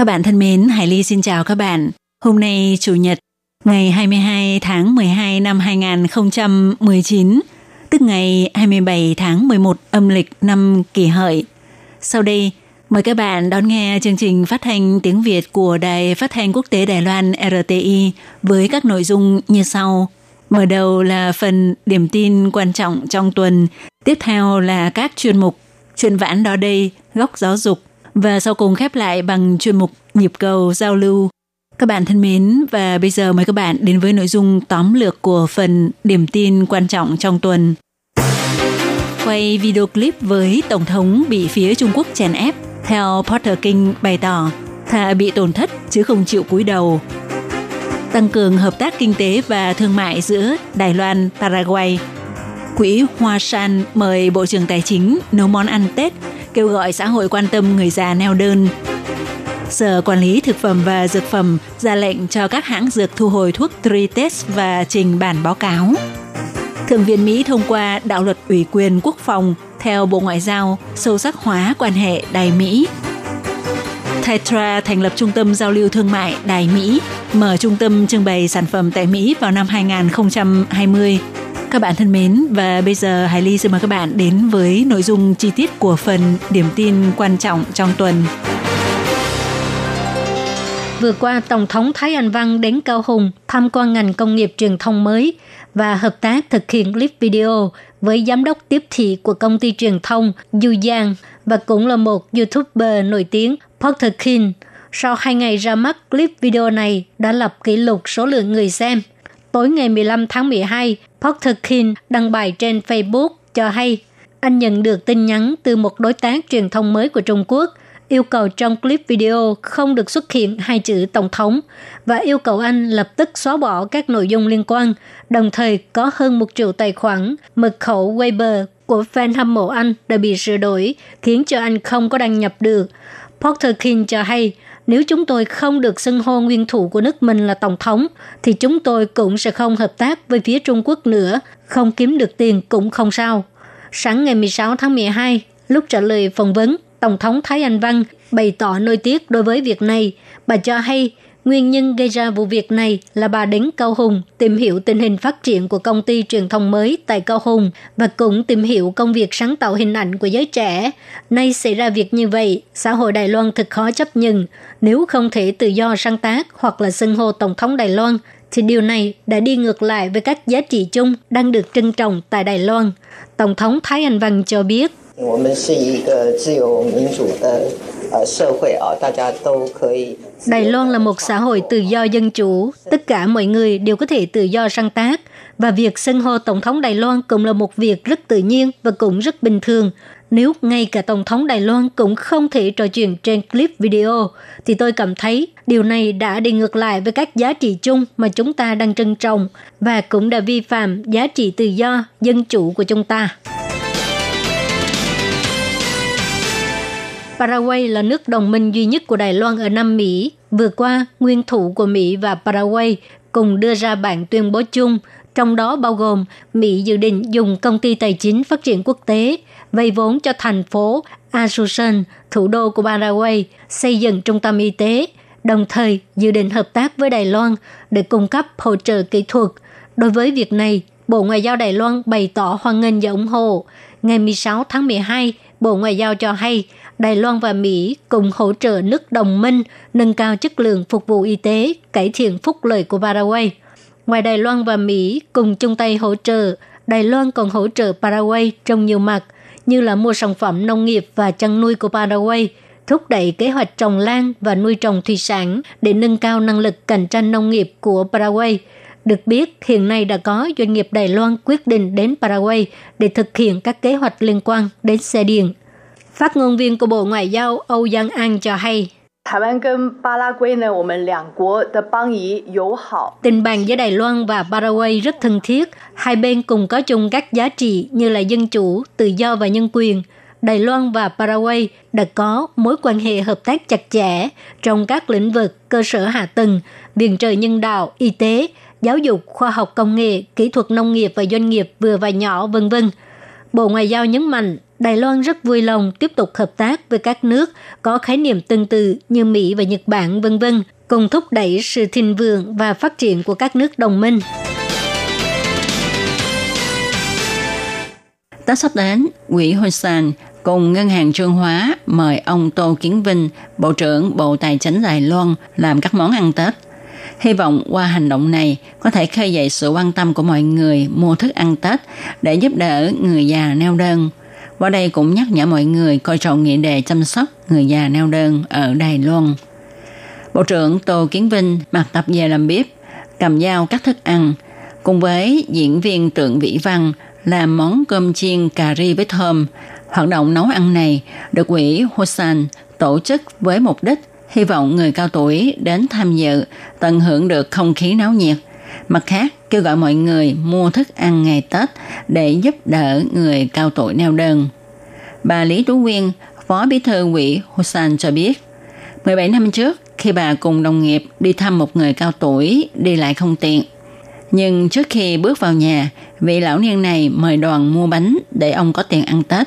Các bạn thân mến, Hải Ly xin chào các bạn. Hôm nay Chủ nhật, ngày 22 tháng 12 năm 2019, tức ngày 27 tháng 11 âm lịch năm kỷ hợi. Sau đây, mời các bạn đón nghe chương trình phát thanh tiếng Việt của Đài Phát thanh Quốc tế Đài Loan RTI với các nội dung như sau. Mở đầu là phần điểm tin quan trọng trong tuần, tiếp theo là các chuyên mục Chuyện vãn đó đây, góc giáo dục, và sau cùng khép lại bằng chuyên mục nhịp cầu giao lưu. Các bạn thân mến, và bây giờ mời các bạn đến với nội dung tóm lược của phần điểm tin quan trọng trong tuần. Quay video clip với Tổng thống bị phía Trung Quốc chèn ép, theo Porter King bày tỏ, thà bị tổn thất chứ không chịu cúi đầu. Tăng cường hợp tác kinh tế và thương mại giữa Đài Loan, Paraguay. Quỹ Hoa San mời Bộ trưởng Tài chính nấu món ăn Tết kêu gọi xã hội quan tâm người già neo đơn. Sở Quản lý Thực phẩm và Dược phẩm ra lệnh cho các hãng dược thu hồi thuốc Tritest và trình bản báo cáo. Thượng viện Mỹ thông qua đạo luật ủy quyền quốc phòng theo Bộ Ngoại giao sâu sắc hóa quan hệ Đài Mỹ. Tetra thành lập trung tâm giao lưu thương mại Đài Mỹ, mở trung tâm trưng bày sản phẩm tại Mỹ vào năm 2020 các bạn thân mến, và bây giờ Hải Ly xin mời các bạn đến với nội dung chi tiết của phần điểm tin quan trọng trong tuần. Vừa qua, Tổng thống Thái Anh Văn đến Cao Hùng tham quan ngành công nghiệp truyền thông mới và hợp tác thực hiện clip video với giám đốc tiếp thị của công ty truyền thông Du Giang và cũng là một YouTuber nổi tiếng Porter King. Sau hai ngày ra mắt, clip video này đã lập kỷ lục số lượng người xem. Tối ngày 15 tháng 12, Porter King đăng bài trên Facebook cho hay anh nhận được tin nhắn từ một đối tác truyền thông mới của Trung Quốc yêu cầu trong clip video không được xuất hiện hai chữ Tổng thống và yêu cầu anh lập tức xóa bỏ các nội dung liên quan, đồng thời có hơn một triệu tài khoản mật khẩu Weibo của fan hâm mộ anh đã bị sửa đổi, khiến cho anh không có đăng nhập được. Porter King cho hay, nếu chúng tôi không được xưng hô nguyên thủ của nước mình là tổng thống, thì chúng tôi cũng sẽ không hợp tác với phía Trung Quốc nữa, không kiếm được tiền cũng không sao. Sáng ngày 16 tháng 12, lúc trả lời phỏng vấn, Tổng thống Thái Anh Văn bày tỏ nơi tiếc đối với việc này. Bà cho hay Nguyên nhân gây ra vụ việc này là bà đến Cao Hùng tìm hiểu tình hình phát triển của công ty truyền thông mới tại Cao Hùng và cũng tìm hiểu công việc sáng tạo hình ảnh của giới trẻ. Nay xảy ra việc như vậy, xã hội Đài Loan thật khó chấp nhận. Nếu không thể tự do sáng tác hoặc là xưng hô Tổng thống Đài Loan, thì điều này đã đi ngược lại với các giá trị chung đang được trân trọng tại Đài Loan. Tổng thống Thái Anh Văn cho biết, Đài Loan là một xã hội tự do dân chủ, tất cả mọi người đều có thể tự do sáng tác và việc xưng hô tổng thống Đài Loan cũng là một việc rất tự nhiên và cũng rất bình thường. Nếu ngay cả tổng thống Đài Loan cũng không thể trò chuyện trên clip video thì tôi cảm thấy điều này đã đi ngược lại với các giá trị chung mà chúng ta đang trân trọng và cũng đã vi phạm giá trị tự do dân chủ của chúng ta. Paraguay là nước đồng minh duy nhất của Đài Loan ở Nam Mỹ. Vừa qua, nguyên thủ của Mỹ và Paraguay cùng đưa ra bản tuyên bố chung, trong đó bao gồm Mỹ dự định dùng công ty tài chính phát triển quốc tế vay vốn cho thành phố Asunción, thủ đô của Paraguay, xây dựng trung tâm y tế, đồng thời dự định hợp tác với Đài Loan để cung cấp hỗ trợ kỹ thuật. Đối với việc này, Bộ Ngoại giao Đài Loan bày tỏ hoan nghênh và ủng hộ. Ngày 16 tháng 12, Bộ Ngoại giao cho hay Đài Loan và Mỹ cùng hỗ trợ nước đồng minh nâng cao chất lượng phục vụ y tế, cải thiện phúc lợi của Paraguay. Ngoài Đài Loan và Mỹ cùng chung tay hỗ trợ, Đài Loan còn hỗ trợ Paraguay trong nhiều mặt, như là mua sản phẩm nông nghiệp và chăn nuôi của Paraguay, thúc đẩy kế hoạch trồng lan và nuôi trồng thủy sản để nâng cao năng lực cạnh tranh nông nghiệp của Paraguay. Được biết, hiện nay đã có doanh nghiệp Đài Loan quyết định đến Paraguay để thực hiện các kế hoạch liên quan đến xe điện. Phát ngôn viên của Bộ Ngoại giao Âu Giang An cho hay, Tình bạn giữa Đài Loan và Paraguay rất thân thiết. Hai bên cùng có chung các giá trị như là dân chủ, tự do và nhân quyền. Đài Loan và Paraguay đã có mối quan hệ hợp tác chặt chẽ trong các lĩnh vực cơ sở hạ tầng, viện trợ nhân đạo, y tế, giáo dục, khoa học công nghệ, kỹ thuật nông nghiệp và doanh nghiệp vừa và nhỏ, vân vân. Bộ Ngoại giao nhấn mạnh Đài Loan rất vui lòng tiếp tục hợp tác với các nước có khái niệm tương tự như Mỹ và Nhật Bản vân vân, cùng thúc đẩy sự thịnh vượng và phát triển của các nước đồng minh. Tết sắp đến, Quỹ Hồi Sàn cùng Ngân hàng Trương Hóa mời ông Tô Kiến Vinh, Bộ trưởng Bộ Tài chính Đài Loan làm các món ăn Tết. Hy vọng qua hành động này có thể khơi dậy sự quan tâm của mọi người mua thức ăn Tết để giúp đỡ người già neo đơn. Qua đây cũng nhắc nhở mọi người coi trọng nghị đề chăm sóc người già neo đơn ở Đài Loan. Bộ trưởng Tô Kiến Vinh mặc tập về làm bếp, cầm dao cắt thức ăn, cùng với diễn viên tượng vĩ văn làm món cơm chiên cà ri với thơm. Hoạt động nấu ăn này được quỹ Hosan tổ chức với mục đích hy vọng người cao tuổi đến tham dự tận hưởng được không khí náo nhiệt. Mặt khác, kêu gọi mọi người mua thức ăn ngày Tết để giúp đỡ người cao tuổi neo đơn. Bà Lý Tú Quyên, Phó Bí thư quỹ Hosan cho biết, 17 năm trước, khi bà cùng đồng nghiệp đi thăm một người cao tuổi đi lại không tiện. Nhưng trước khi bước vào nhà, vị lão niên này mời đoàn mua bánh để ông có tiền ăn Tết.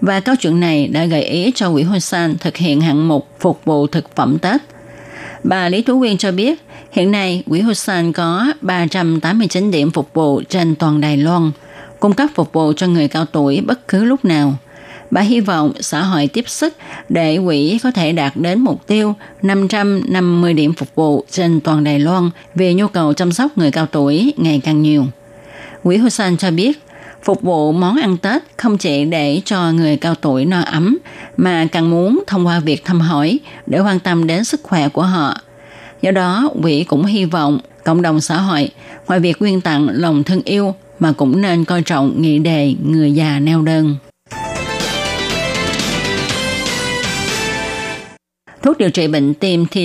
Và câu chuyện này đã gợi ý cho quỹ Hosan thực hiện hạng mục phục vụ thực phẩm Tết. Bà Lý Tú Quyên cho biết, hiện nay quỹ Hussein có 389 điểm phục vụ trên toàn Đài Loan, cung cấp phục vụ cho người cao tuổi bất cứ lúc nào – Bà hy vọng xã hội tiếp sức để quỹ có thể đạt đến mục tiêu 550 điểm phục vụ trên toàn Đài Loan về nhu cầu chăm sóc người cao tuổi ngày càng nhiều. Quỹ Hussein cho biết, phục vụ món ăn Tết không chỉ để cho người cao tuổi no ấm, mà càng muốn thông qua việc thăm hỏi để quan tâm đến sức khỏe của họ. Do đó, quỹ cũng hy vọng cộng đồng xã hội, ngoài việc quyên tặng lòng thương yêu, mà cũng nên coi trọng nghị đề người già neo đơn. Thuốc điều trị bệnh tim t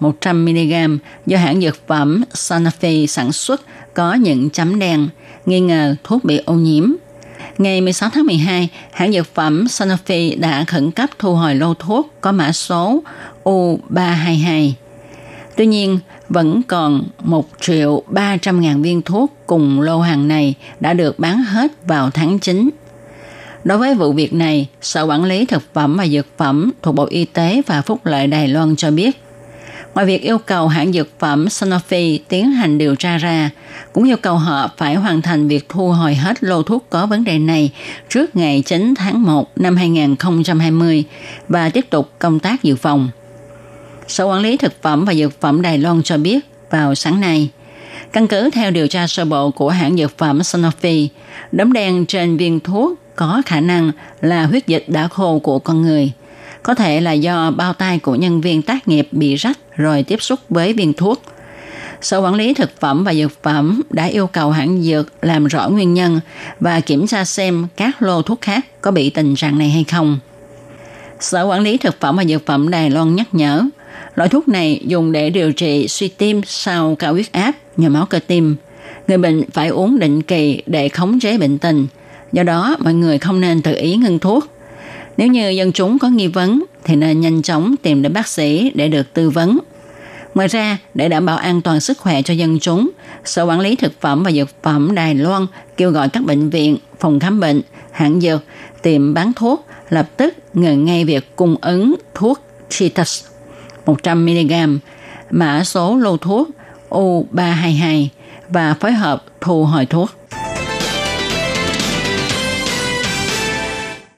100mg do hãng dược phẩm Sanofi sản xuất có những chấm đen, nghi ngờ thuốc bị ô nhiễm. Ngày 16 tháng 12, hãng dược phẩm Sanofi đã khẩn cấp thu hồi lô thuốc có mã số U322. Tuy nhiên, vẫn còn 1 triệu 300 ngàn viên thuốc cùng lô hàng này đã được bán hết vào tháng 9 Đối với vụ việc này, Sở Quản lý Thực phẩm và Dược phẩm thuộc Bộ Y tế và Phúc lợi Đài Loan cho biết, ngoài việc yêu cầu hãng dược phẩm Sanofi tiến hành điều tra ra, cũng yêu cầu họ phải hoàn thành việc thu hồi hết lô thuốc có vấn đề này trước ngày 9 tháng 1 năm 2020 và tiếp tục công tác dự phòng. Sở Quản lý Thực phẩm và Dược phẩm Đài Loan cho biết vào sáng nay, căn cứ theo điều tra sơ bộ của hãng dược phẩm Sanofi, đốm đen trên viên thuốc có khả năng là huyết dịch đã khô của con người. Có thể là do bao tay của nhân viên tác nghiệp bị rách rồi tiếp xúc với viên thuốc. Sở Quản lý Thực phẩm và Dược phẩm đã yêu cầu hãng dược làm rõ nguyên nhân và kiểm tra xem các lô thuốc khác có bị tình trạng này hay không. Sở Quản lý Thực phẩm và Dược phẩm Đài Loan nhắc nhở, loại thuốc này dùng để điều trị suy tim sau cao huyết áp, nhồi máu cơ tim. Người bệnh phải uống định kỳ để khống chế bệnh tình – Do đó, mọi người không nên tự ý ngưng thuốc. Nếu như dân chúng có nghi vấn thì nên nhanh chóng tìm đến bác sĩ để được tư vấn. Ngoài ra, để đảm bảo an toàn sức khỏe cho dân chúng, Sở Quản lý Thực phẩm và Dược phẩm Đài Loan kêu gọi các bệnh viện, phòng khám bệnh, hãng dược, tiệm bán thuốc lập tức ngừng ngay việc cung ứng thuốc Cheetos 100mg, mã số lô thuốc U322 và phối hợp thu hồi thuốc.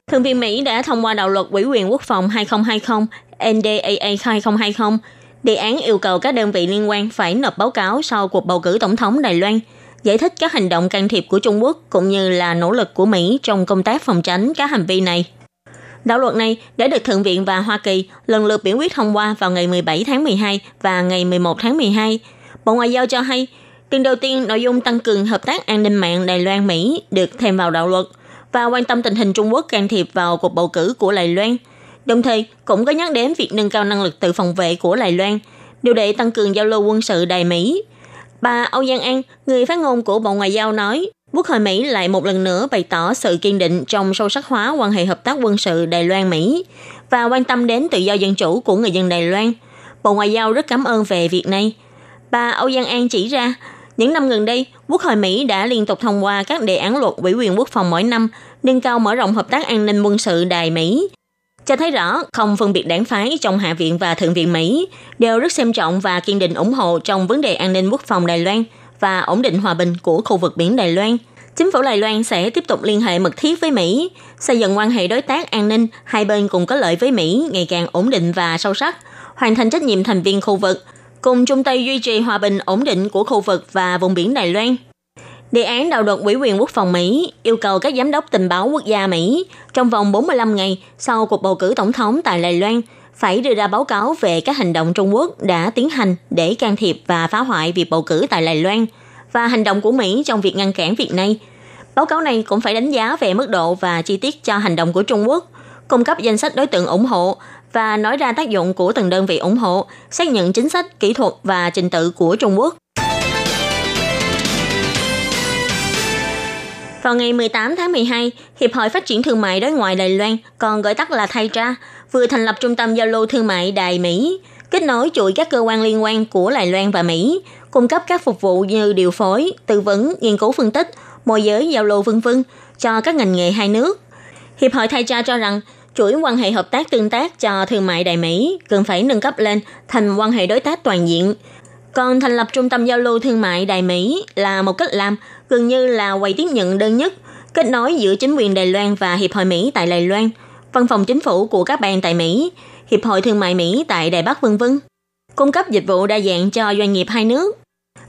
Thượng viện Mỹ đã thông qua đạo luật ủy quyền quốc phòng 2020 NDAA 2020. Đề án yêu cầu các đơn vị liên quan phải nộp báo cáo sau cuộc bầu cử tổng thống Đài Loan, giải thích các hành động can thiệp của Trung Quốc cũng như là nỗ lực của Mỹ trong công tác phòng tránh các hành vi này. Đạo luật này đã được Thượng viện và Hoa Kỳ lần lượt biểu quyết thông qua vào ngày 17 tháng 12 và ngày 11 tháng 12. Bộ Ngoại giao cho hay, lần đầu tiên nội dung tăng cường hợp tác an ninh mạng Đài Loan-Mỹ được thêm vào đạo luật – và quan tâm tình hình Trung Quốc can thiệp vào cuộc bầu cử của Đài Loan đồng thời cũng có nhắc đến việc nâng cao năng lực tự phòng vệ của Đài Loan, điều để tăng cường giao lưu quân sự Đài Mỹ. Bà Âu Giang An, người phát ngôn của Bộ Ngoại giao nói, Quốc hội Mỹ lại một lần nữa bày tỏ sự kiên định trong sâu sắc hóa quan hệ hợp tác quân sự Đài Loan-Mỹ và quan tâm đến tự do dân chủ của người dân Đài Loan. Bộ Ngoại giao rất cảm ơn về việc này. Bà Âu Giang An chỉ ra, những năm gần đây, Quốc hội Mỹ đã liên tục thông qua các đề án luật ủy quyền quốc phòng mỗi năm, nâng cao mở rộng hợp tác an ninh quân sự Đài Mỹ. Cho thấy rõ, không phân biệt đảng phái trong Hạ viện và Thượng viện Mỹ đều rất xem trọng và kiên định ủng hộ trong vấn đề an ninh quốc phòng Đài Loan và ổn định hòa bình của khu vực biển Đài Loan. Chính phủ Đài Loan sẽ tiếp tục liên hệ mật thiết với Mỹ, xây dựng quan hệ đối tác an ninh, hai bên cùng có lợi với Mỹ ngày càng ổn định và sâu sắc, hoàn thành trách nhiệm thành viên khu vực, cùng chung tay duy trì hòa bình ổn định của khu vực và vùng biển Đài Loan. Đề án đạo luật ủy quyền quốc phòng Mỹ yêu cầu các giám đốc tình báo quốc gia Mỹ trong vòng 45 ngày sau cuộc bầu cử tổng thống tại Đài Loan phải đưa ra báo cáo về các hành động Trung Quốc đã tiến hành để can thiệp và phá hoại việc bầu cử tại Đài Loan và hành động của Mỹ trong việc ngăn cản việc này. Báo cáo này cũng phải đánh giá về mức độ và chi tiết cho hành động của Trung Quốc, cung cấp danh sách đối tượng ủng hộ và nói ra tác dụng của từng đơn vị ủng hộ, xác nhận chính sách, kỹ thuật và trình tự của Trung Quốc. Vào ngày 18 tháng 12, Hiệp hội Phát triển Thương mại Đối ngoại Đài Loan, còn gọi tắt là Thay Tra vừa thành lập Trung tâm Giao lưu Thương mại Đài Mỹ, kết nối chuỗi các cơ quan liên quan của Đài Loan và Mỹ, cung cấp các phục vụ như điều phối, tư vấn, nghiên cứu phân tích, môi giới giao lưu vân vân cho các ngành nghề hai nước. Hiệp hội Thay Tra cho rằng chuỗi quan hệ hợp tác tương tác cho thương mại Đài Mỹ cần phải nâng cấp lên thành quan hệ đối tác toàn diện. Còn thành lập trung tâm giao lưu thương mại Đài Mỹ là một cách làm gần như là quầy tiếp nhận đơn nhất, kết nối giữa chính quyền Đài Loan và Hiệp hội Mỹ tại Đài Loan, văn phòng chính phủ của các bang tại Mỹ, Hiệp hội Thương mại Mỹ tại Đài Bắc vân vân, cung cấp dịch vụ đa dạng cho doanh nghiệp hai nước.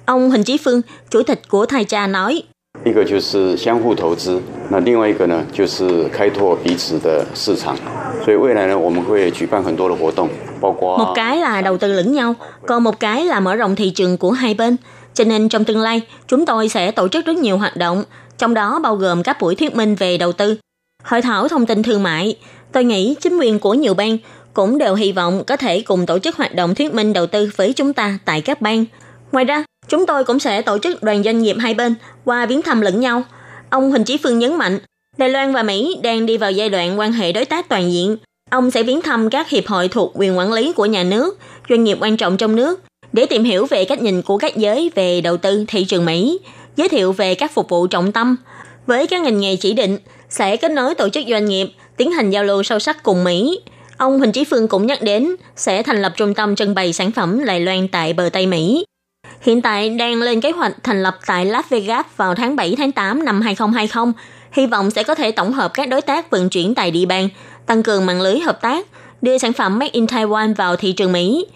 Ông Huỳnh Chí Phương, chủ tịch của Thai Cha nói, 一个就是相互投资，那另外一个呢就是开拓彼此的市场。所以未来呢，我们会举办很多的活动，包括 Một cái là đầu tư lẫn nhau, còn một cái là mở rộng thị trường của hai bên. Cho nên trong tương lai, chúng tôi sẽ tổ chức rất nhiều hoạt động, trong đó bao gồm các buổi thuyết minh về đầu tư, hội thảo thông tin thương mại. Tôi nghĩ chính quyền của nhiều bang cũng đều hy vọng có thể cùng tổ chức hoạt động thuyết minh đầu tư với chúng ta tại các bang. Ngoài ra, chúng tôi cũng sẽ tổ chức đoàn doanh nghiệp hai bên qua viếng thăm lẫn nhau. Ông Huỳnh Chí Phương nhấn mạnh, Đài Loan và Mỹ đang đi vào giai đoạn quan hệ đối tác toàn diện. Ông sẽ viếng thăm các hiệp hội thuộc quyền quản lý của nhà nước, doanh nghiệp quan trọng trong nước để tìm hiểu về cách nhìn của các giới về đầu tư thị trường Mỹ, giới thiệu về các phục vụ trọng tâm với các ngành nghề chỉ định, sẽ kết nối tổ chức doanh nghiệp, tiến hành giao lưu sâu sắc cùng Mỹ. Ông Huỳnh Chí Phương cũng nhắc đến sẽ thành lập trung tâm trưng bày sản phẩm Đài Loan tại bờ Tây Mỹ. Hiện tại đang lên kế hoạch thành lập tại Las Vegas vào tháng 7 tháng 8 năm 2020, hy vọng sẽ có thể tổng hợp các đối tác vận chuyển tại địa bàn, tăng cường mạng lưới hợp tác, đưa sản phẩm Made in Taiwan vào thị trường Mỹ.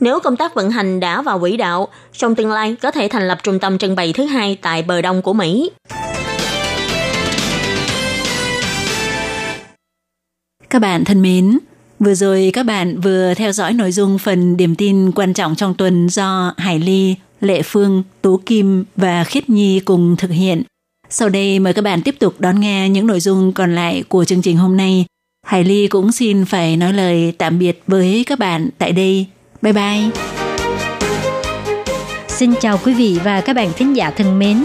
Nếu công tác vận hành đã vào quỹ đạo, trong tương lai có thể thành lập trung tâm trưng bày thứ hai tại bờ đông của Mỹ. Các bạn thân mến, vừa rồi các bạn vừa theo dõi nội dung phần điểm tin quan trọng trong tuần do Hải Ly, Lệ Phương, Tú Kim và Khiết Nhi cùng thực hiện. Sau đây mời các bạn tiếp tục đón nghe những nội dung còn lại của chương trình hôm nay. Hải Ly cũng xin phải nói lời tạm biệt với các bạn tại đây. Bye bye! Xin chào quý vị và các bạn thính giả thân mến.